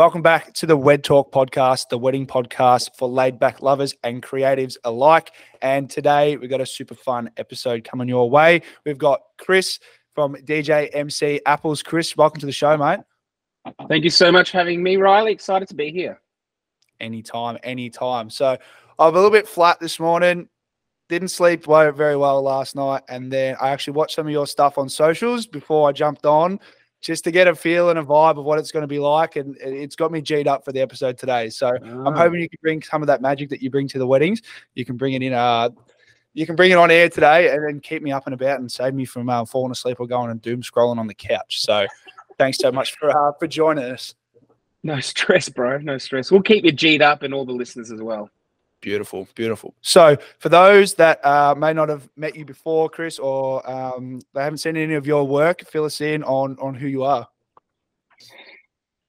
Welcome back to the Wed Talk podcast, the wedding podcast for laid back lovers and creatives alike. And today we've got a super fun episode coming your way. We've got Chris from DJ MC Apples. Chris, welcome to the show, mate. Thank you so much for having me, Riley. Excited to be here. Anytime, anytime. So I'm a little bit flat this morning. Didn't sleep very well last night. And then I actually watched some of your stuff on socials before I jumped on just to get a feel and a vibe of what it's going to be like. And it's got me G'd up for the episode today. So oh. I'm hoping you can bring some of that magic that you bring to the weddings. You can bring it in. Uh, you can bring it on air today and then keep me up and about and save me from uh, falling asleep or going and doom scrolling on the couch. So thanks so much for uh, for joining us. No stress, bro. No stress. We'll keep you G'd up and all the listeners as well. Beautiful, beautiful. So, for those that uh, may not have met you before, Chris, or um, they haven't seen any of your work, fill us in on on who you are.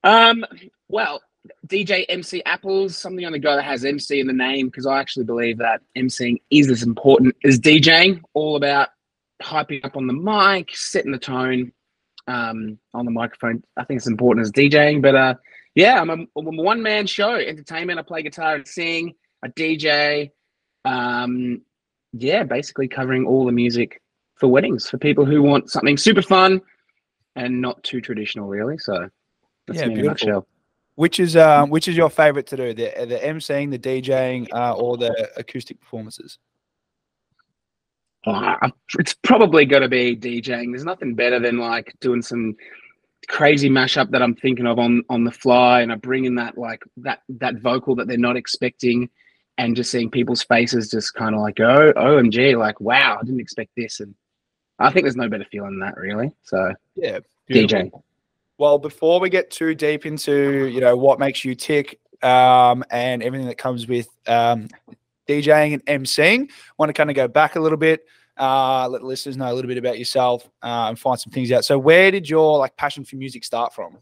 Um. Well, DJ MC Apples, something on the go that has MC in the name, because I actually believe that MCing is as important as DJing. All about hyping up on the mic, setting the tone um, on the microphone. I think it's important as DJing, but uh, yeah, I'm a, I'm a one man show, entertainment. I play guitar and sing a DJ. Um, yeah, basically covering all the music for weddings for people who want something super fun and not too traditional, really. So that's yeah, me in a nutshell. Which is um, which is your favorite to do? The the emceeing, the DJing, uh, or the acoustic performances? Uh, it's probably going to be DJing. There's nothing better than like doing some crazy mashup that I'm thinking of on on the fly, and I bring in that like that that vocal that they're not expecting, and just seeing people's faces just kind of like, oh, OMG, like, wow, I didn't expect this. And I think there's no better feeling than that, really. So, yeah, DJ. Well, before we get too deep into, you know, what makes you tick um, and everything that comes with um, DJing and MCing, want to kind of go back a little bit. Uh, let the listeners know a little bit about yourself uh, and find some things out. So, where did your like passion for music start from?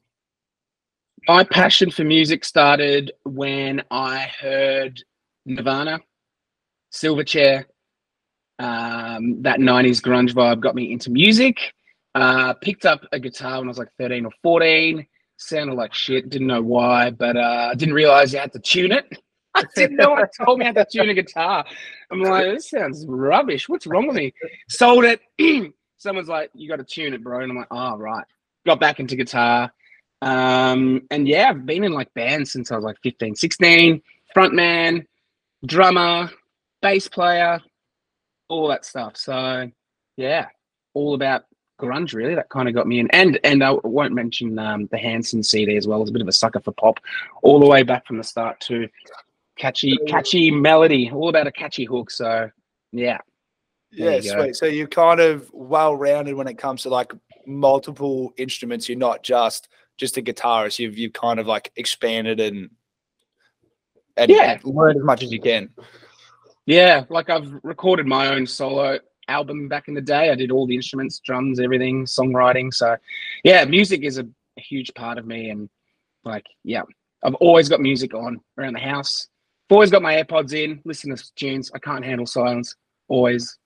My passion for music started when I heard Nirvana, Silverchair. Um, that 90s grunge vibe got me into music. Uh, picked up a guitar when I was like 13 or 14. Sounded like shit. Didn't know why, but uh, I didn't realize you had to tune it. I didn't know one told me how to tune a guitar. I'm like, this sounds rubbish. What's wrong with me? Sold it. Someone's like, you got to tune it, bro. And I'm like, oh, right. Got back into guitar. Um, and yeah, I've been in like bands since I was like 15, 16, frontman, drummer, bass player, all that stuff. So yeah, all about grunge really. That kind of got me in. And and I won't mention um, the Hanson CD as well. I was a bit of a sucker for pop, all the way back from the start too. Catchy, catchy melody, all about a catchy hook. So yeah. Yeah, sweet. So you're kind of well rounded when it comes to like multiple instruments. You're not just just a guitarist. You've you've kind of like expanded and and yeah. learn as much as you can. Yeah, like I've recorded my own solo album back in the day. I did all the instruments, drums, everything, songwriting. So, yeah, music is a, a huge part of me. And like, yeah, I've always got music on around the house. I've always got my AirPods in, listening to tunes. I can't handle silence. Always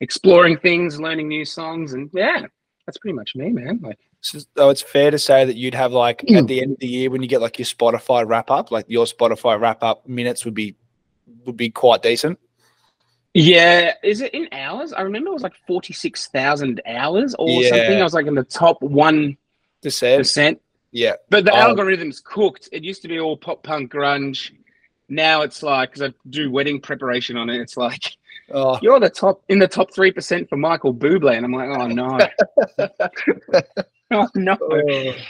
exploring things, learning new songs, and yeah, that's pretty much me, man. Like so it's fair to say that you'd have like mm. at the end of the year when you get like your Spotify wrap up, like your Spotify wrap up minutes would be would be quite decent. Yeah, is it in hours? I remember it was like forty six thousand hours or yeah. something. I was like in the top one percent. Yeah, but the oh. algorithm's cooked. It used to be all pop punk grunge. Now it's like because I do wedding preparation on it. It's like oh. you're the top in the top three percent for Michael Bublé, and I'm like, oh no. oh no. Oh.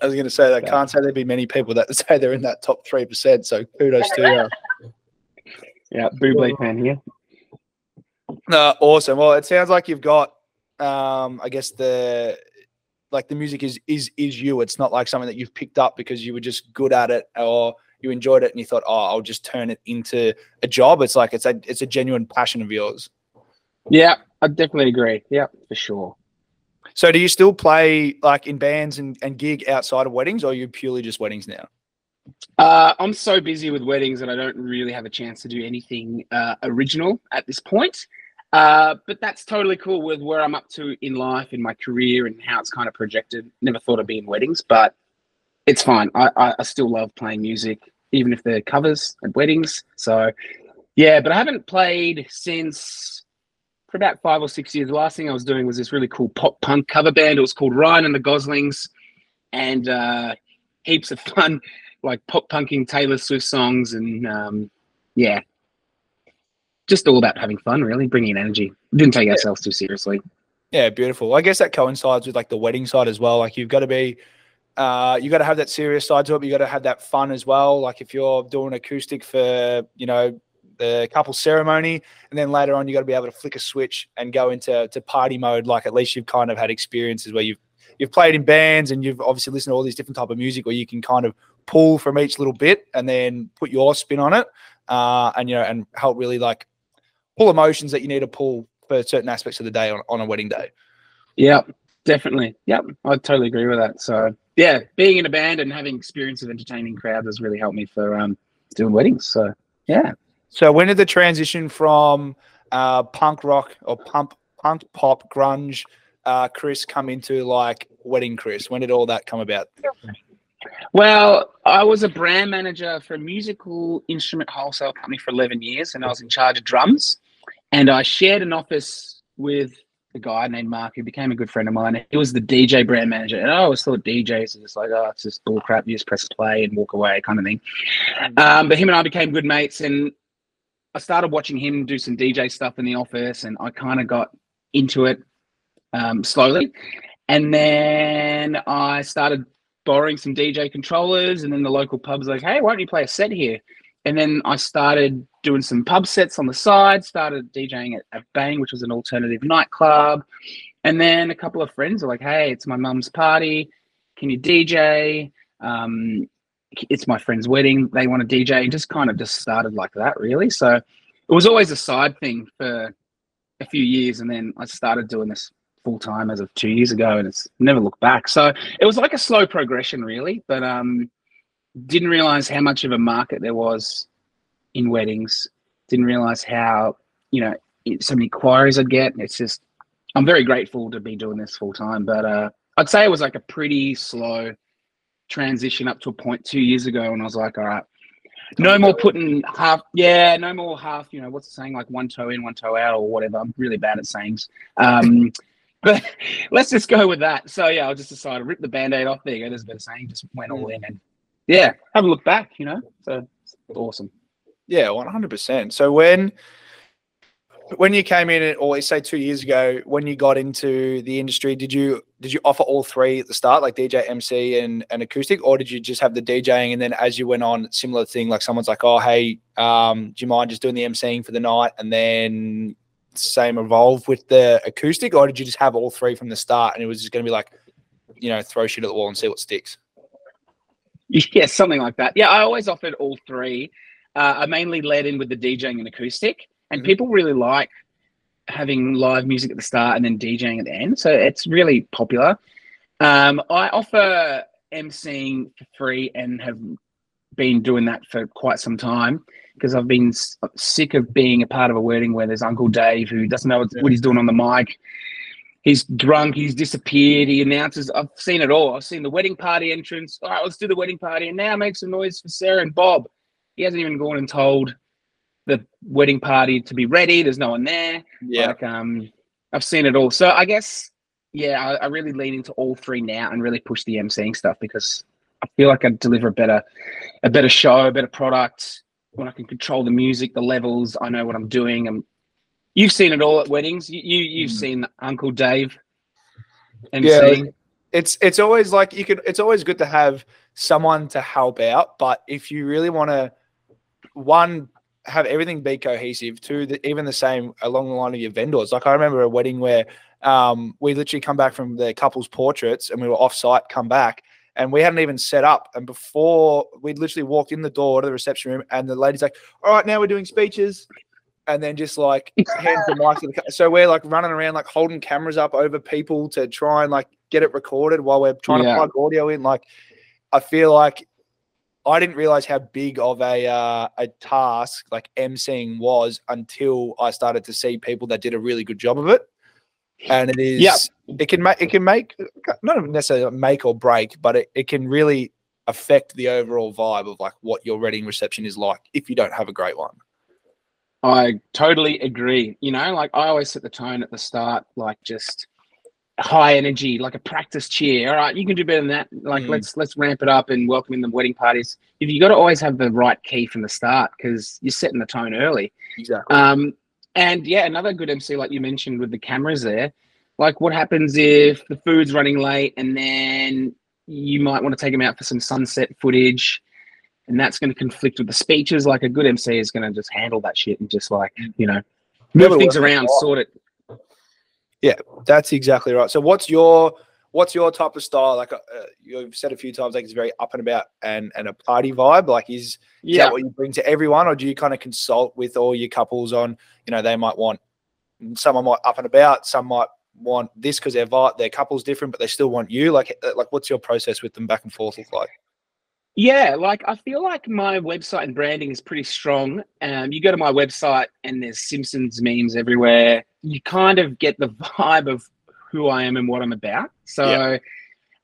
I was going to say that I can't say there'd be many people that say they're in that top three percent. So kudos to you. yeah, Buble fan here. No, awesome. Well, it sounds like you've got, um, I guess the like the music is is is you. It's not like something that you've picked up because you were just good at it or you enjoyed it and you thought, oh, I'll just turn it into a job. It's like it's a it's a genuine passion of yours. Yeah, I definitely agree. Yeah, for sure. So do you still play like in bands and, and gig outside of weddings or are you purely just weddings now? Uh, I'm so busy with weddings that I don't really have a chance to do anything uh, original at this point. Uh, but that's totally cool with where I'm up to in life, in my career, and how it's kind of projected. Never thought I'd be in weddings, but it's fine. I, I, I still love playing music, even if they're covers at weddings. So, yeah, but I haven't played since for about five or six years. The last thing I was doing was this really cool pop punk cover band. It was called Ryan and the Goslings, and uh, heaps of fun, like pop punking Taylor Swift songs, and um, yeah, just all about having fun, really, bringing energy. We didn't take ourselves too seriously. Yeah, beautiful. I guess that coincides with like the wedding side as well. Like you've got to be, uh, you got to have that serious side to it. But you got to have that fun as well. Like if you're doing acoustic for, you know, the couple ceremony, and then later on you got to be able to flick a switch and go into to party mode. Like at least you've kind of had experiences where you've you've played in bands and you've obviously listened to all these different type of music where you can kind of pull from each little bit and then put your spin on it, uh, and you know, and help really like pull emotions that you need to pull for certain aspects of the day on, on a wedding day. Yeah, definitely. Yep, I totally agree with that. So yeah, being in a band and having experience of entertaining crowds has really helped me for um, doing weddings. So yeah. So when did the transition from uh, punk rock or pump punk pop grunge uh, Chris come into like wedding Chris? When did all that come about? Well, I was a brand manager for a musical instrument wholesale company for 11 years, and I was in charge of drums. And I shared an office with a guy named Mark who became a good friend of mine. He was the DJ brand manager. And I always thought DJs are just like, oh, it's just bullcrap. You just press play and walk away kind of thing. Um, but him and I became good mates. And I started watching him do some DJ stuff in the office. And I kind of got into it um, slowly. And then I started borrowing some DJ controllers. And then the local pub's like, hey, why don't you play a set here? And then I started doing some pub sets on the side, started DJing at, at Bang, which was an alternative nightclub. And then a couple of friends were like, hey, it's my mum's party. Can you DJ? Um, it's my friend's wedding. They want to DJ. And just kind of just started like that, really. So it was always a side thing for a few years. And then I started doing this full time as of two years ago and it's never looked back. So it was like a slow progression, really. But um, didn't realize how much of a market there was in weddings. Didn't realize how you know so many inquiries I'd get. It's just I'm very grateful to be doing this full time, but uh, I'd say it was like a pretty slow transition up to a point two years ago, and I was like, all right, no more putting half, yeah, no more half. You know what's the saying like one toe in, one toe out, or whatever. I'm really bad at sayings. Um, but let's just go with that. So yeah, I'll just decided to rip the band-aid off. There you go. There's a better saying. Just went all in and yeah, have a look back. You know, so awesome. Yeah, one hundred percent. So when when you came in, or say two years ago, when you got into the industry, did you did you offer all three at the start, like DJ, MC, and and acoustic, or did you just have the DJing and then as you went on, similar thing, like someone's like, oh hey, um, do you mind just doing the MCing for the night, and then same evolve with the acoustic, or did you just have all three from the start, and it was just going to be like, you know, throw shit at the wall and see what sticks? Yeah, something like that. Yeah, I always offered all three. Uh, I mainly led in with the DJing and acoustic, and mm-hmm. people really like having live music at the start and then DJing at the end. So it's really popular. Um, I offer emceeing for free and have been doing that for quite some time because I've been sick of being a part of a wedding where there's Uncle Dave who doesn't know what he's doing on the mic he's drunk, he's disappeared, he announces, I've seen it all. I've seen the wedding party entrance. All right, let's do the wedding party. And now make some noise for Sarah and Bob. He hasn't even gone and told the wedding party to be ready. There's no one there. Yeah. Like, um, I've seen it all. So I guess, yeah, I, I really lean into all three now and really push the emceeing stuff because I feel like I deliver a better, a better show, a better product when I can control the music, the levels. I know what I'm doing. I'm You've seen it all at weddings. You, you have mm. seen Uncle Dave. MC. Yeah, it's it's always like you could. It's always good to have someone to help out. But if you really want to, one have everything be cohesive. to the, even the same along the line of your vendors. Like I remember a wedding where um, we literally come back from the couple's portraits and we were off site, come back, and we hadn't even set up. And before we literally walked in the door to the reception room, and the lady's like, "All right, now we're doing speeches." and then just like hands the mic to the so we're like running around like holding cameras up over people to try and like get it recorded while we're trying yeah. to plug audio in like i feel like i didn't realize how big of a uh, a task like emceeing was until i started to see people that did a really good job of it and it is yeah it can make it can make not necessarily make or break but it, it can really affect the overall vibe of like what your reading reception is like if you don't have a great one. I totally agree. You know, like I always set the tone at the start, like just high energy, like a practice cheer. All right, you can do better than that. Like Mm. let's let's ramp it up and welcome in the wedding parties. If you got to always have the right key from the start because you're setting the tone early. Exactly. Um, and yeah, another good MC, like you mentioned with the cameras there. Like, what happens if the food's running late and then you might want to take them out for some sunset footage, and that's going to conflict with the speeches? Like, a good MC is going to just handle that shit and just like you know move things around, sort it. Yeah, that's exactly right. So what's your what's your type of style? Like uh, you've said a few times, like it's very up and about and and a party vibe. Like is Is Yeah, that what you bring to everyone, or do you kind of consult with all your couples on, you know, they might want someone might up and about, some might want this because their their couple's different, but they still want you. Like, uh, like what's your process with them back and forth look like? Yeah, like I feel like my website and branding is pretty strong. Um, you go to my website and there's Simpsons memes everywhere. You kind of get the vibe of who I am and what I'm about. So Yeah.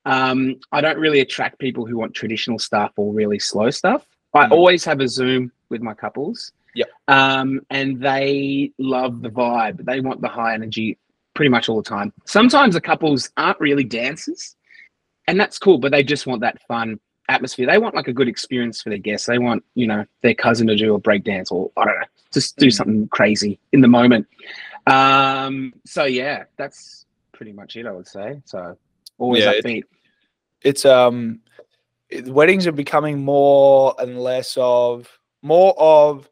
um, I don't really attract people who want traditional stuff or really slow stuff. I Mhm. always have a Zoom with my couples. Yeah. Um, and they love the vibe. They want the high energy pretty much all the time. Sometimes the couples aren't really dancers, and that's cool, but they just want that fun atmosphere. They want like a good experience for their guests. They want, you know, their cousin to do a break dance or I don't know, just do Mm. something crazy in the moment. Um, so yeah, that's pretty much it, I would say. So always Yeah, it- upbeat. It's um, it- weddings are becoming more and less of more of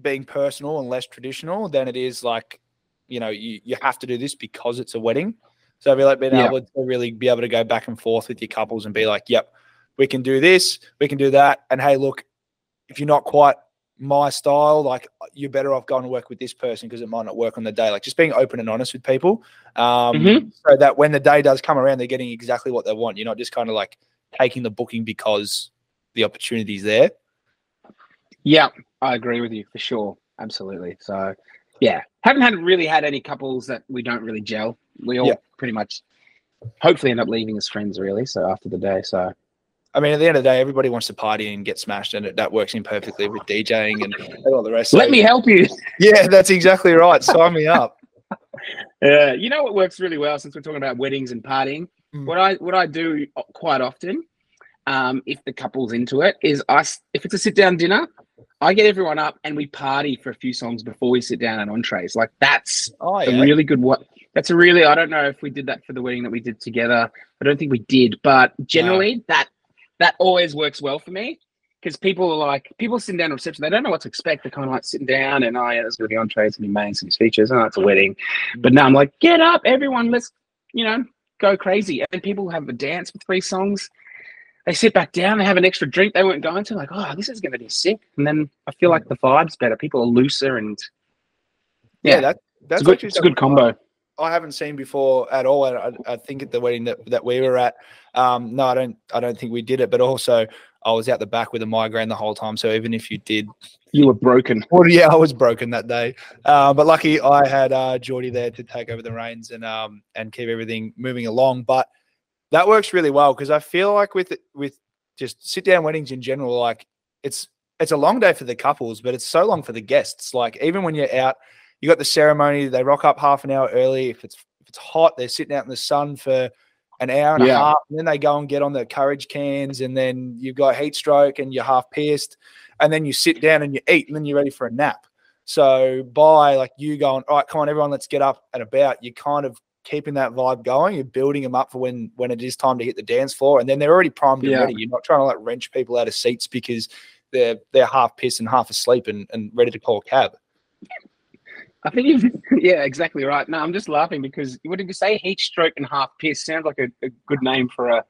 being personal and less traditional than it is like, you know, you, you have to do this because it's a wedding. So I feel like being Yeah. able to really be able to go back and forth with your couples and be like, yep, we can do this, we can do that. And hey, look, if you're not quite my style, like you're better off going to work with this person because it might not work on the day. Like just being open and honest with people. Um, Mhm. so that when the day does come around, they're getting exactly what they want. You're not just kind of like taking the booking because the opportunity's there. Yeah, I agree with you for sure. Absolutely. So yeah, haven't had really had any couples that we don't really gel. We all Yeah. pretty much hopefully end up leaving as friends really. So after the day. So I mean, at the end of the day, everybody wants to party and get smashed, and it, that works in perfectly with DJing and, and all the rest. let So, me help you. Yeah, that's exactly right. Sign me up. Yeah, you know what works really well since we're talking about weddings and partying. Mm. What I what I do quite often, um, if the couple's into it, is I if it's a sit down dinner, I get everyone up and we party for a few songs before we sit down and entrees. Like that's Oh a really good what. That's a really I don't know if we did that for the wedding that we did together. I don't think we did, but generally that that always works well for me because people are like people sitting down at reception. They don't know what to expect. They're kind of like sitting down and oh yeah, there's going to be entrees, and mains, and features. Oh, it's a wedding. But now I'm like, get up, everyone, let's you know go crazy. And people have a dance for three songs. They sit back down, they have an extra drink they weren't going to. Like, oh, this is going to be sick. And then I feel like the vibe's better. People are looser and yeah, yeah, that, that's it's a good, it's a good combo. I haven't seen before at all. And I, I think at the wedding that, that we were at, um, no, I don't. I don't think we did it. But also, I was out the back with a migraine the whole time. So even if you did, You were broken. well, yeah, I was broken that day. Uh, but lucky I had uh, Geordie there to take over the reins and um and keep everything moving along. But that works really well because I feel like with with just sit down weddings in general, like it's it's a long day for the couples, but it's so long for the guests. Like even when you're out, you got the ceremony, they rock up half an hour early. If it's if it's hot, they're sitting out in the sun for an hour and a half, and then they go and get on the courage cans, and then you've got heat stroke and you're half pissed, and then you sit down and you eat, and then you're ready for a nap. So by like you going, all right, come on, everyone, let's get up and about. You're kind of keeping that vibe going. You're building them up for when when it is time to hit the dance floor, and then they're already primed and Yeah. ready. You're not trying to like wrench people out of seats because they're they're half pissed and half asleep and, and ready to call a cab. I think you've, yeah, exactly right. No, I'm just laughing because what did you say? Heat stroke and half piss sounds like a, a good name for a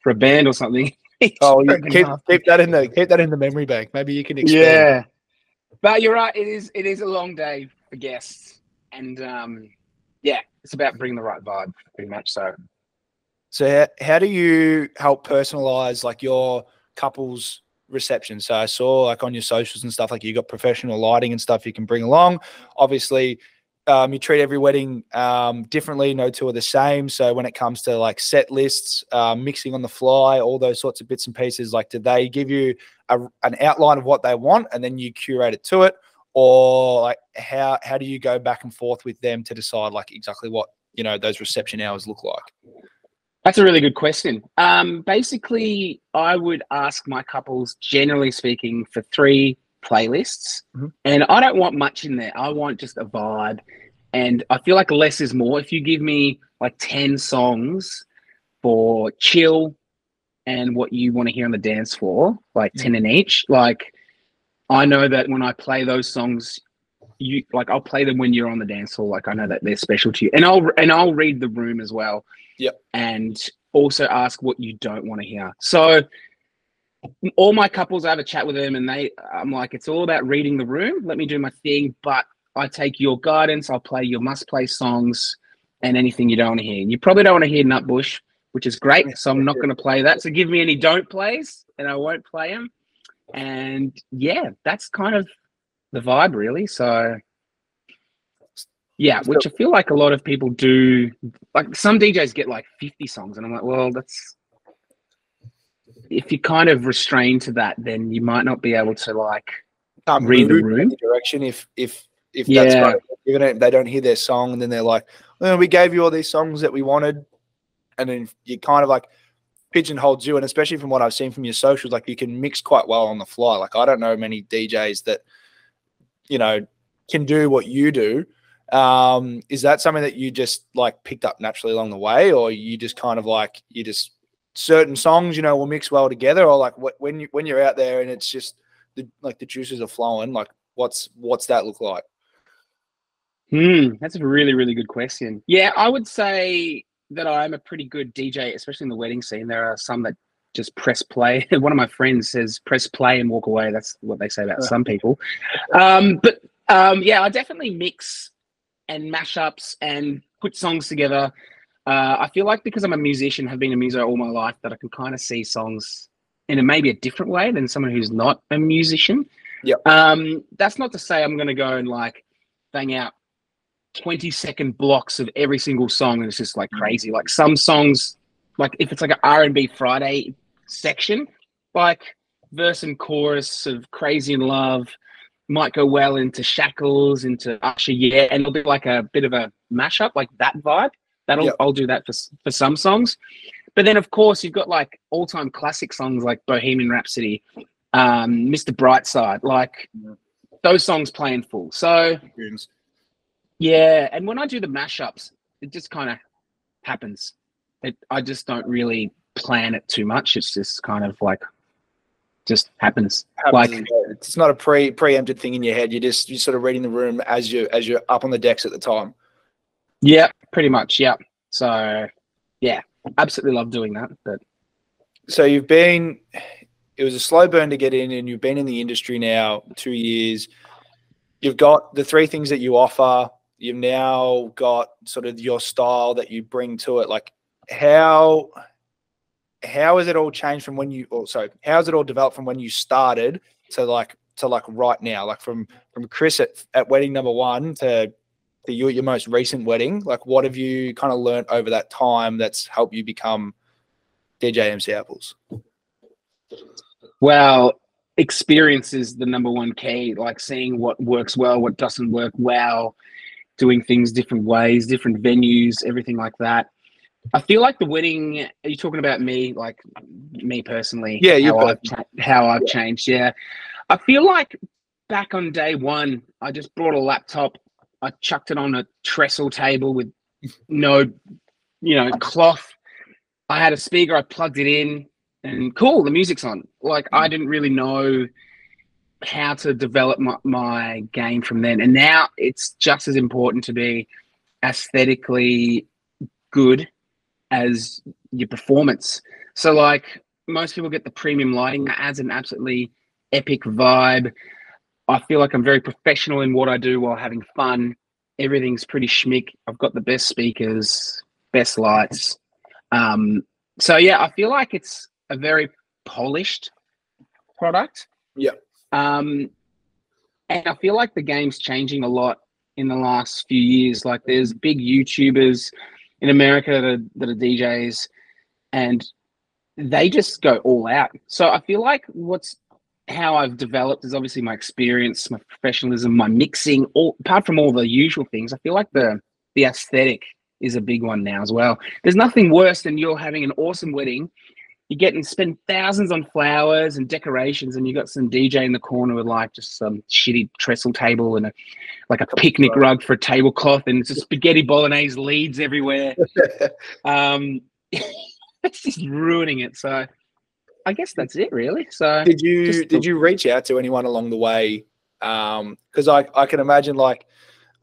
for a band or something. Oh, keep keep that in the keep that in the memory bank. Maybe you can expand. Yeah, but you're right. It is it is a long day for guests, and um, yeah, it's about bringing the right vibe, pretty much. So So how, how do you help personalize like your couple's reception? So I saw like on your socials and stuff, like you got professional lighting and stuff you can bring along. Obviously, um, you treat every wedding um, differently. No two are the same. So when it comes to like set lists, uh, mixing on the fly, all those sorts of bits and pieces, like do they give you a, an outline of what they want and then you curate it to it, or like how how do you go back and forth with them to decide like exactly what you know those reception hours look like? That's a really good question. Um, basically, I would ask my couples, generally speaking, for three playlists, mm-hmm. and I don't want much in there. I want just a vibe, and I feel like less is more. If you give me like ten songs for chill and what you want to hear on the dance floor, like mm-hmm. ten in each, like I know that when I play those songs, you like I'll play them when you're on the dance floor. Like I know that they're special to you, and I'll and I'll read the room as well. Yep. And also ask what you don't want to hear. So all my couples, I have a chat with them, and they, I'm like, it's all about reading the room. Let me do my thing, but I take your guidance. I'll play your must-play songs and anything you don't want to hear. And You probably don't want to hear Nutbush, which is great. So I'm not going to play that. So give me any don't plays, and I won't play them. And yeah, that's kind of the vibe, really. So yeah, which I feel like a lot of people do. Like some DJs get like 50 songs, and I'm like, well, that's if you kind of restrain to that, then you might not be able to like um, read the room direction. If if if yeah. that's right, they don't hear their song, and then they're like, well, we gave you all these songs that we wanted, and then you kind of like pigeonholed you, and especially from what I've seen from your socials, like you can mix quite well on the fly. Like I don't know many DJs that you know can do what you do um, is that something that you just like picked up naturally along the way, or you just kind of like you just certain songs, you know, will mix well together, or like when you when you're out there and it's just the like the juices are flowing, like what's what's that look like? Hmm, that's a really really good question. Yeah, I would say that I'm a pretty good DJ, especially in the wedding scene. There are some that just press play. One of my friends says press play and walk away. That's what they say about some people. Um, but um, yeah, I definitely mix and mashups and put songs together. Uh, I feel like because I'm a musician, have been a muso all my life, that I can kind of see songs in a maybe a different way than someone who's not a musician. Yeah. Um, that's not to say I'm going to go and like bang out 20 second blocks of every single song and it's just like crazy. Like some songs, like if it's like an R&B Friday section, like verse and chorus of Crazy in Love, might go well into Shackles, into Usher, yeah, and it'll be like a bit of a mashup, like that vibe. That'll yep. I'll do that for for some songs, but then of course you've got like all time classic songs like Bohemian Rhapsody, um, Mr. Brightside, like those songs playing full. So yeah, and when I do the mashups, it just kind of happens. It I just don't really plan it too much. It's just kind of like just happens. happens like it's not a pre preempted thing in your head. You're just you're sort of reading the room as you as you're up on the decks at the time. Yeah, pretty much. Yeah. So yeah, absolutely love doing that. But so you've been it was a slow burn to get in and you've been in the industry now two years. You've got the three things that you offer. You've now got sort of your style that you bring to it. Like how how has it all changed from when you sorry how has it all developed from when you started to like to like right now? Like from from chris at, at wedding number one to to you at your most recent wedding like what have you kind of learned over that time that's helped you become dj mc apples? Well experience is the number one key like seeing what works well what doesn't work well doing things different ways different venues everything like that I feel like the wedding. Are you talking about me, like me personally? Yeah, how I've cha- how I've yeah. changed. Yeah, I feel like back on day one, I just brought a laptop. I chucked it on a trestle table with no, you know, cloth. I had a speaker. I plugged it in, and cool, the music's on. Like I mm. didn't really know how to develop my, my game from then, and now it's just as important to be aesthetically good as your performance. So like most people get the premium lighting that adds an absolutely epic vibe. I feel like I'm very professional in what I do while having fun. Everything's pretty schmick. I've got the best speakers, best lights. Um, so yeah, I feel like it's a very polished product. Yeah. Um, and I feel like the game's changing a lot in the last few years. Like there's big YouTubers in America that are, that are DJs, and they just go all out. So I feel like what's how I've developed is obviously my experience, my professionalism, my mixing. All apart from all the usual things, I feel like the the aesthetic is a big one now as well. There's nothing worse than you're having an awesome wedding. You get and spend thousands on flowers and decorations, and you've got some DJ in the corner with like just some shitty trestle table and a like a picnic rug for a tablecloth, and it's just spaghetti bolognese leads everywhere. um, it's just ruining it. So I guess that's it, really. So did you did you reach out to anyone along the way? Because um, I I can imagine like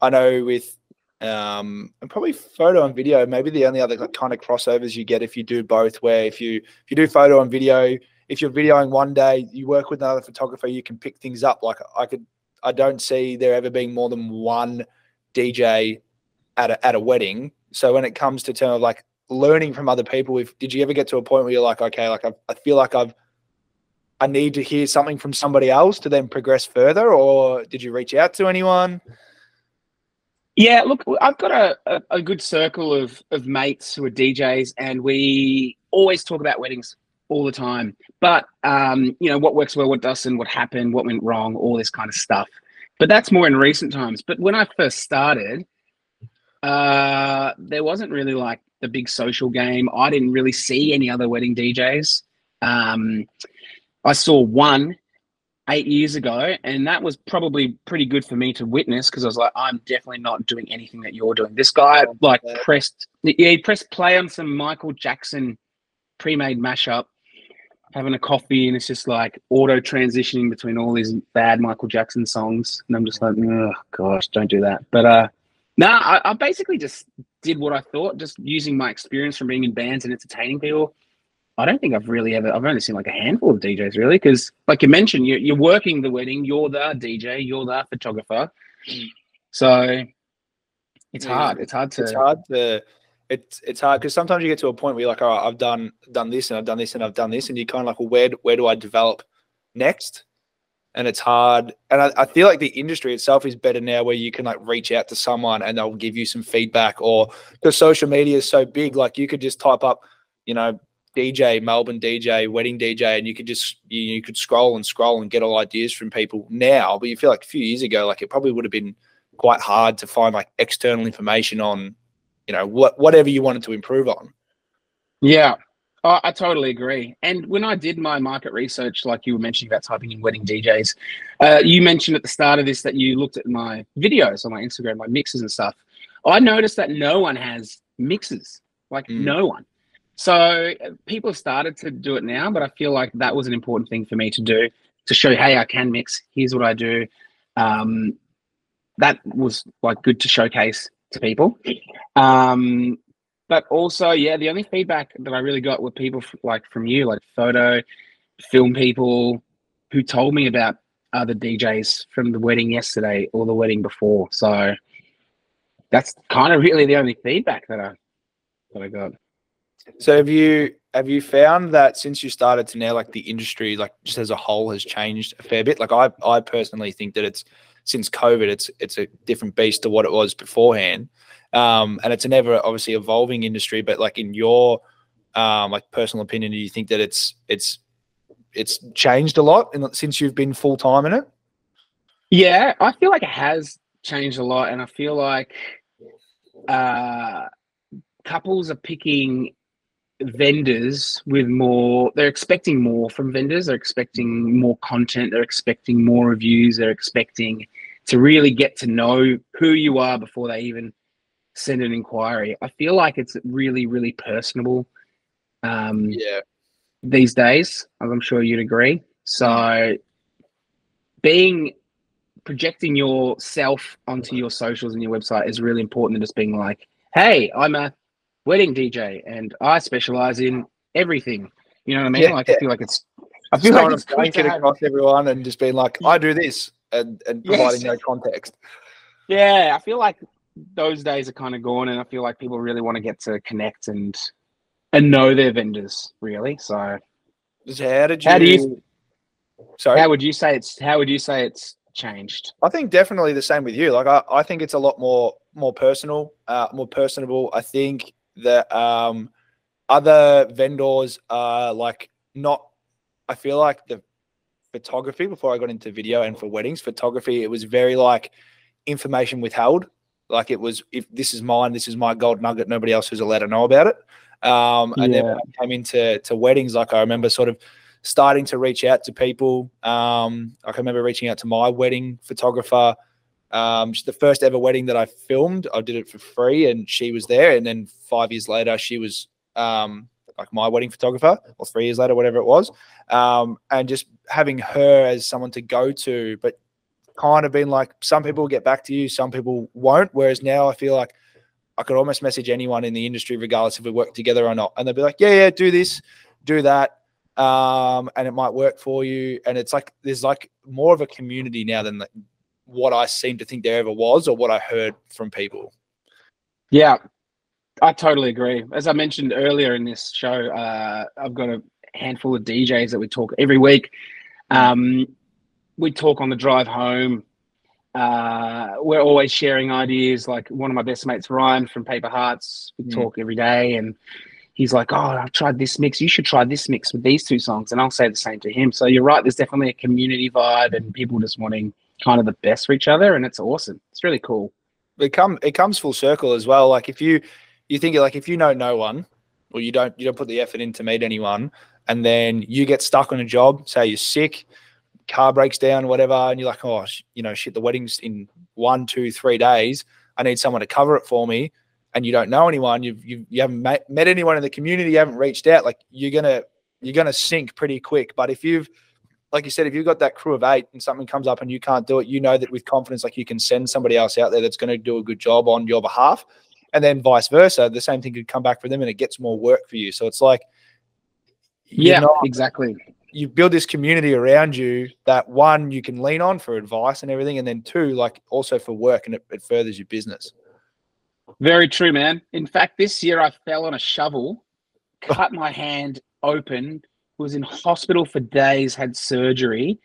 I know with um and probably photo and video maybe the only other kind of crossovers you get if you do both where if you if you do photo and video if you're videoing one day you work with another photographer you can pick things up. Like i could i don't see there ever being more than one dj at a, at a wedding. So when it comes to term of like learning from other people if did you ever get to a point where you're like okay like I, I feel like i've i need to hear something from somebody else to then progress further or did you reach out to anyone yeah, look, I've got a, a, good circle of, of mates who are DJs, and we always talk about weddings all the time. But, um, you know, what works well, what doesn't, what happened, what went wrong, all this kind of stuff. But that's more in recent times. But when I first started, uh, there wasn't really like the big social game. I didn't really see any other wedding DJs. Um, I saw one eight years ago, and that was probably pretty good for me to witness because I was like, I'm definitely not doing anything that you're doing. This guy like pressed, yeah, he pressed play on some Michael Jackson pre-made mashup, having a coffee, and it's just like auto transitioning between all these bad Michael Jackson songs, and I'm just like, oh gosh, don't do that. But uh, no, nah, I, I basically just did what I thought, just using my experience from being in bands and entertaining people I don't think I've really ever. I've only seen like a handful of DJs really, because like you mentioned, you're, you're working the wedding. You're the DJ. You're the photographer. So it's yeah, hard. It's hard to. It's hard to. It's it's hard because sometimes you get to a point where you're like, all right, I've done done this and I've done this and I've done this, and you're kind of like, well, where where do I develop next? And it's hard. And I, I feel like the industry itself is better now, where you can like reach out to someone and they'll give you some feedback, or because social media is so big, like you could just type up, you know, DJ, Melbourne DJ, wedding DJ, and you could just you, you, could scroll and scroll and get all ideas from people now. But you feel like a few years ago, like it probably would have been quite hard to find like external information on, you know, what whatever you wanted to improve on. Yeah, I, I totally agree. And when I did my market research, like you were mentioning about typing in wedding DJs, uh, you mentioned at the start of this that you looked at my videos on my Instagram, my mixes and stuff. I noticed that no one has mixes, like mm. no one. So people have started to do it now, but I feel like that was an important thing for me to do to show, hey, I can mix. Here's what I do. Um, that was like good to showcase to people. Um, but also, yeah, the only feedback that I really got were people f- like from you, like photo, film people who told me about other DJs from the wedding yesterday or the wedding before. So that's kind of really the only feedback that I that I got. So have you have you found that since you started to now, like the industry, like just as a whole, has changed a fair bit? Like I, I personally think that it's since COVID, it's it's a different beast to what it was beforehand, um, and it's an ever obviously evolving industry. But like in your um, like personal opinion, do you think that it's it's it's changed a lot in, since you've been full time in it? Yeah, I feel like it has changed a lot, and I feel like uh, couples are picking vendors with more they're expecting more from vendors they're expecting more content they're expecting more reviews they're expecting to really get to know who you are before they even send an inquiry. I feel like it's really really personable um yeah. these days i'm sure you'd agree. So being projecting yourself onto your socials and your website is really important than just being like hey i'm a wedding DJ, and I specialize in everything. You know what I mean? Yeah, like I feel like it's I feel like it's going to across everyone and just being like, I do this and, and providing yes. no context. Yeah, I feel like those days are kind of gone, and I feel like people really want to get to connect and and know their vendors really. So, how did you? How do you? Sorry, how would you say it's? How would you say it's changed? I think definitely the same with you. Like I, I think it's a lot more more personal, uh, more personable. I think that um, other vendors are like not. I feel like the photography before I got into video and for weddings, photography it was very like information withheld. Like it was, if this is mine, this is my gold nugget. Nobody else was allowed to know about it. Um, and yeah. then when I came into to weddings, like I remember sort of starting to reach out to people. Um, I can remember reaching out to my wedding photographer. Um, the first ever wedding that I filmed, I did it for free, and she was there. And then five years later, she was um, like my wedding photographer, or three years later, whatever it was. Um, and just having her as someone to go to, but kind of been like, some people get back to you, some people won't. Whereas now I feel like I could almost message anyone in the industry, regardless if we work together or not, and they'll be like, yeah, yeah, do this, do that um, and it might work for you. And it's like there's like more of a community now than what I seem to think there ever was, or what I heard from people. Yeah, I totally agree. As I mentioned earlier in this show, uh, I've got a handful of DJs that we talk every week. Um, we talk on the drive home. Uh, we're always sharing ideas. Like one of my best mates, Ryan from Paper Hearts, we mm. talk every day, and he's like, "Oh, I've tried this mix. You should try this mix with these two songs." And I'll say the same to him. So you're right. There's definitely a community vibe and people just wanting kind of the best for each other, and it's awesome. It's really cool. It come it comes full circle as well. Like if you you think like if you know no one, or you don't you don't put the effort in to meet anyone, and then you get stuck on a job, say you're sick, car breaks down, whatever, and you're like, oh, you know, shit, the wedding's in one, two, three days. I need someone to cover it for me and you don't know anyone, you've, you've you haven't met, met anyone in the community, you haven't reached out, like you're gonna you're gonna sink pretty quick. But if you've like you said, if you've got that crew of eight and something comes up and you can't do it, you know that with confidence, like you can send somebody else out there that's going to do a good job on your behalf. And then vice versa, the same thing could come back for them and it gets more work for you. So it's like, yeah, not, exactly. You build this community around you that one, you can lean on for advice and everything. And then two, like also for work and it, it furthers your business. Very true, man. In fact, this year I fell on a shovel, cut my hand open, was in hospital for days, had surgery,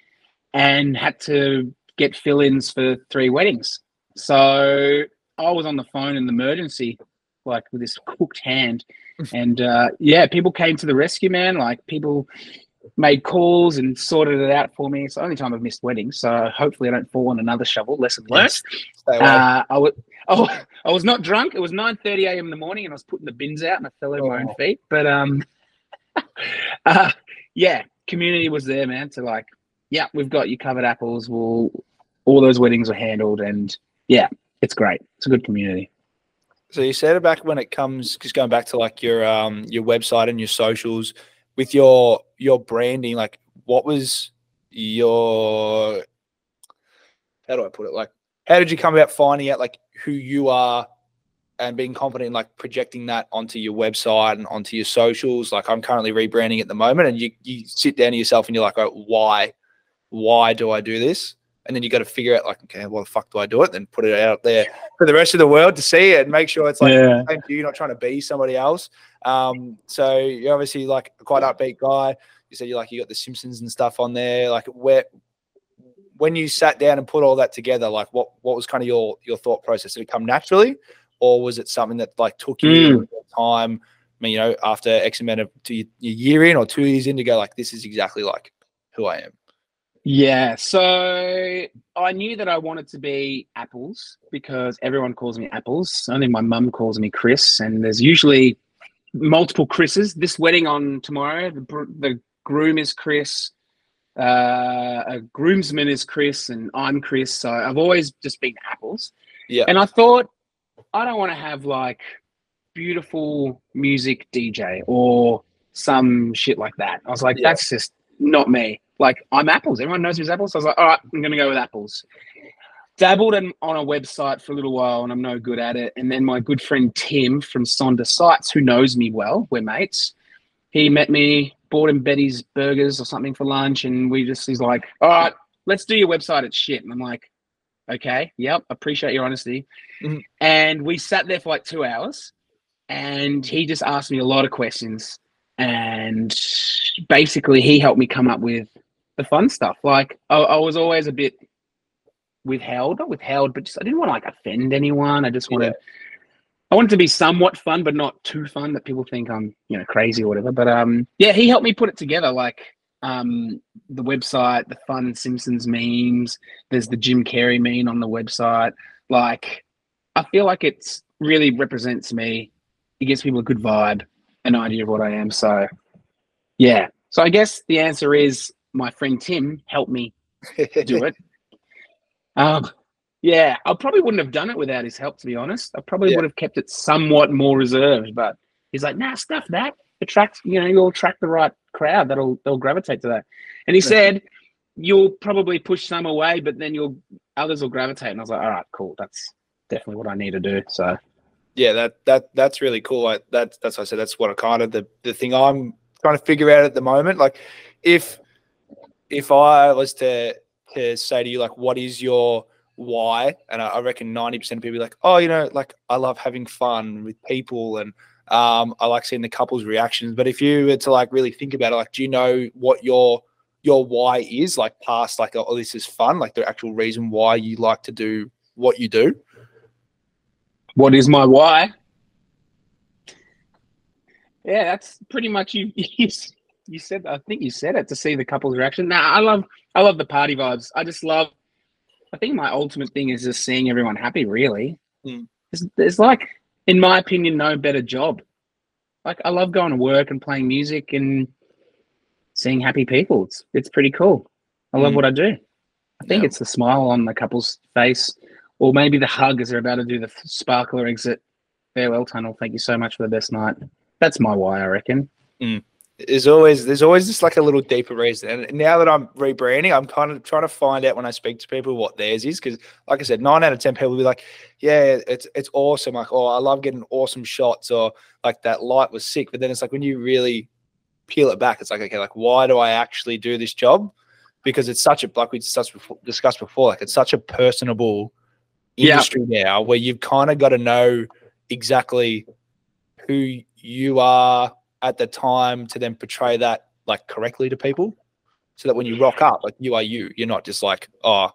and had to get fill ins for three weddings. So I was on the phone in the emergency, like with this cooked hand. And uh, yeah, people came to the rescue, man. Like people made calls and sorted it out for me. It's the only time I've missed weddings, so hopefully I don't fall on another shovel. Lesson learned. Uh, I was oh, I was not drunk. It was 9:30 a.m. in the morning, and I was putting the bins out, and I fell over oh. my own feet. But um, uh, yeah, community was there, man. To like, yeah, we've got you covered. Apples. We'll all those weddings were handled, and yeah, it's great. It's a good community. So you said it back when it comes, just going back to like your um your website and your socials with your your branding, like what was your how do I put it? Like, how did you come about finding out like who you are and being confident in like projecting that onto your website and onto your socials? Like, I'm currently rebranding at the moment, and you you sit down to yourself and you're like, oh, why, why do I do this? And then you got to figure out like, okay, well, the fuck do I do it? Then put it out there for the rest of the world to see it and make sure it's like yeah. same to you, not trying to be somebody else. Um, so you're obviously like a quite upbeat guy. You said you like you got the Simpsons and stuff on there. Like where when you sat down and put all that together, like what what was kind of your your thought process? Did it come naturally, or was it something that like took you mm. time? I mean, you know, after X amount of two, year in or two years in to go like this is exactly like who I am. Yeah, so I knew that I wanted to be Apples because everyone calls me Apples. Only my mum calls me Chris, and there's usually multiple Chris's. This wedding on tomorrow, the, the groom is Chris, uh, a groomsman is Chris, and I'm Chris. So I've always just been Apples. Yeah, and I thought I don't want to have like beautiful music DJ or some shit like that. I was like, yeah. that's just not me like I'm apples. Everyone knows me as apples. So I was like, all right, I'm gonna go with apples. Dabbled in, on a website for a little while and I'm no good at it. And then my good friend Tim from Sonder Sites, who knows me well, we're mates. He met me, bought him Betty's burgers or something for lunch, and we just he's like, all right, let's do your website. It's shit. And I'm like, okay, yep, appreciate your honesty. Mm-hmm. And we sat there for like two hours, and he just asked me a lot of questions, and basically he helped me come up with the fun stuff. Like I, I was always a bit withheld, not withheld, but just I didn't want to like offend anyone. I just wanted, I wanted to be somewhat fun, but not too fun that people think I'm, you know, crazy or whatever. But um, yeah, he helped me put it together. Like um, the website, the fun Simpsons memes. There's the Jim Carrey meme on the website. Like, I feel like it's really represents me. It gives people a good vibe, an idea of what I am. So, yeah. So I guess the answer is my friend Tim helped me do it. Um, yeah, I probably wouldn't have done it without his help, to be honest. I probably Yeah. would have kept it somewhat more reserved, but he's like, nah, stuff that. Attract, you know, you'll attract the right crowd that'll they'll gravitate to that. And he said, You'll probably push some away, but then you'll others will gravitate. And I was like, All right, cool. That's definitely what I need to do. So yeah, that that that's really cool. Like that's that's what I said. That's what I kind of the the thing I'm trying to figure out at the moment. Like if if I was to to say to you like, what is your why? And I, I reckon ninety percent of people are like, oh, you know, like I love having fun with people and um, I like seeing the couple's reactions. But if you were to like really think about it, like, do you know what your your why is? Like past like, oh, this is fun. Like the actual reason why you like to do what you do. what is my why? Yeah, that's pretty much you. You, you said. I think you said it to see the couple's reaction. Nah, I love. I love the party vibes. I just love. I think my ultimate thing is just seeing everyone happy. Really, Mm. there's, there's like, in my opinion, no better job. Like I love going to work and playing music and seeing happy people. It's it's pretty cool. I love Mm. what I do. I think Yeah. it's the smile on the couple's face, or maybe the hug as they're about to do the sparkler exit farewell tunnel. Thank you so much for the best night. That's my why, I reckon. There's always there's always just like a little deeper reason. And now that I'm rebranding, I'm kind of trying to find out when I speak to people what theirs is. Because like I said, nine out of ten people will be like, Yeah, it's it's awesome. Like, oh, I love getting awesome shots, or like that light was sick. But then it's like when you really peel it back, it's like, okay, like why do I actually do this job? Because it's such a like we discussed before, discussed before, like it's such a personable Yeah. industry now where you've kind of got to know exactly who you are at the time to then portray that like correctly to people so that when you rock up like you are you you're not just like oh,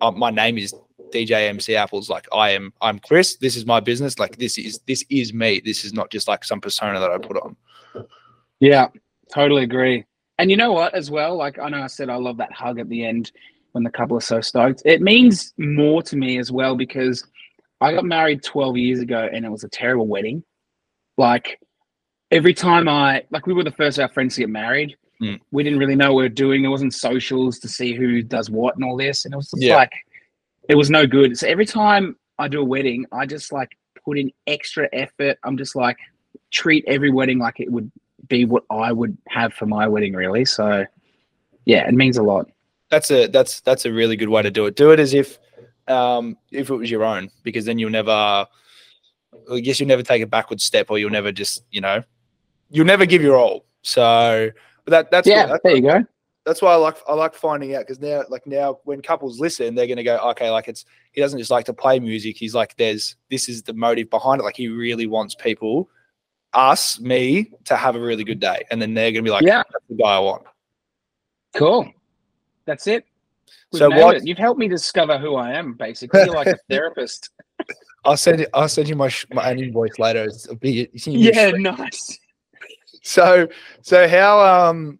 uh, my name is dj mc apples like i am i'm chris this is my business like this is this is me this is not just like some persona that i put on Yeah, totally agree. And you know what, as well? Like I know I said I love that hug at the end when the couple are so stoked. It means more to me as well because I got married 12 years ago and it was a terrible wedding. Like every time I like we were the first of our friends to get married. Mm. We didn't really know what we were doing. There wasn't socials to see who does what and all this. And it was just Yeah. like it was no good. So every time I do a wedding, I just like put in extra effort. I'm just like treat every wedding like it would be what I would have for my wedding, really. So, yeah, it means a lot. that's a that's that's a really good way to do it do it as if um if it was your own because then you'll never i guess you'll never take a backward step or you'll never just you know you'll never give your all so that that's yeah. That's- there you go. that's why I like I like finding out because now like now when couples listen, they're gonna go, okay, like it's he doesn't just like to play music. He's like, there's this is the motive behind it. Like he really wants people, us, me, to have a really good day. And then they're gonna be like, Yeah. that's the guy I want. Cool. That's it. We've So what- it. You've helped me discover who I am. Basically, you're like a therapist. I'll send it, I'll send you my sh- my invoice later. It's a big, yeah, nice. So so how um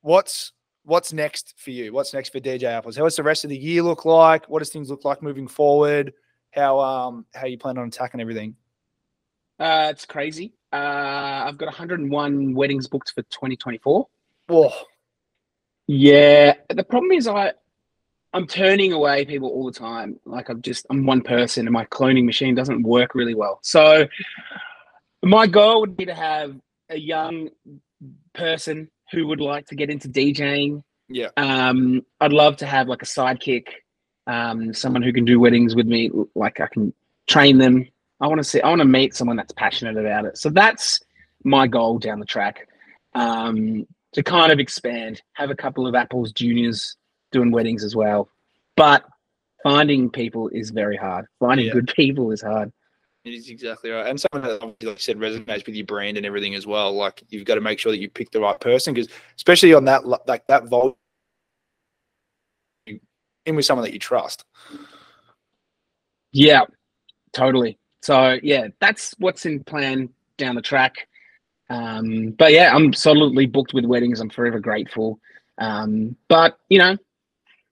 what's what's next for you? What's next for DJ Apples? How does the rest of the year look like? What does things look like moving forward? How um how you plan on attacking everything? Uh, it's crazy. Uh, I've got 101 weddings booked for 2024. Whoa. Yeah, the problem is I, I'm turning away people all the time. Like I'm just I'm one person, and my cloning machine doesn't work really well. So my goal would be to have a young person who would like to get into DJing. Yeah. Um, I'd love to have like a sidekick, um, someone who can do weddings with me. Like I can train them. I want to see. I want to meet someone that's passionate about it. So that's my goal down the track. Um, to kind of expand, have a couple of Apple's juniors doing weddings as well. But finding people is very hard. Finding Yeah. good people is hard. Is exactly right. And something that, like said, resonates with your brand and everything as well. Like you've got to make sure that you pick the right person because, especially on that, like that volume in with someone that you trust. Yeah, totally. So yeah, that's what's in plan down the track. Um, but yeah, I'm solidly booked with weddings. I'm forever grateful. Um, but you know,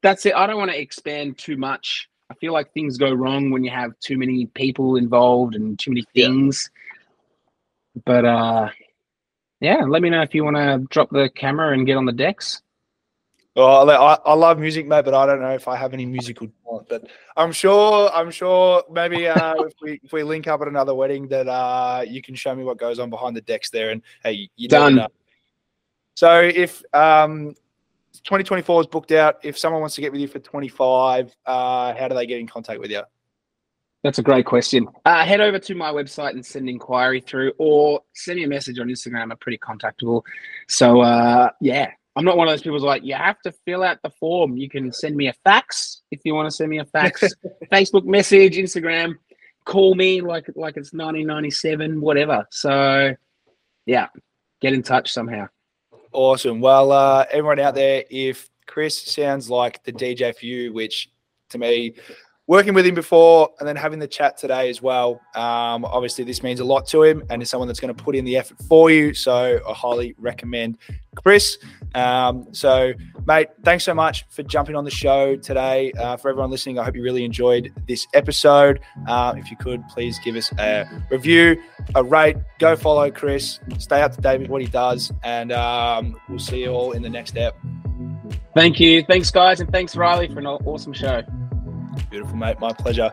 that's it. I don't want to expand too much. I feel like things go wrong when you have too many people involved and too many things. Yeah. But uh, yeah, let me know if you want to drop the camera and get on the decks. Well, I, I love music, mate, but I don't know if I have any musical talent. But I'm sure, I'm sure, maybe uh, if we if we link up at another wedding, that uh, you can show me what goes on behind the decks there. And hey, you done. So if um, 2024 is booked out, if someone wants to get with you for 25, uh, how do they get in contact with you? That's a great question. Uh, head over to my website and send an inquiry through, or send me a message on Instagram. I'm pretty contactable. So uh, yeah, I'm not one of those people who's like, you have to fill out the form. You can send me a fax if you want to send me a fax, Facebook message, Instagram, call me like like it's 1997, whatever. So, yeah, get in touch somehow. Awesome. Well, uh, everyone out there, if Chris sounds like the DJ for you, which to me working with him before and then having the chat today as well. Um, obviously, this means a lot to him and is someone that's going to put in the effort for you. So I highly recommend Chris. Um, so, mate, thanks so much for jumping on the show today. Uh, for everyone listening, I hope you really enjoyed this episode. Uh, if you could, please give us a review, a rate, go follow Chris, stay up to date with what he does, and um, we'll see you all in the next step. Thank you. Thanks, guys, and thanks, Riley, for an awesome show. Beautiful, mate. My pleasure.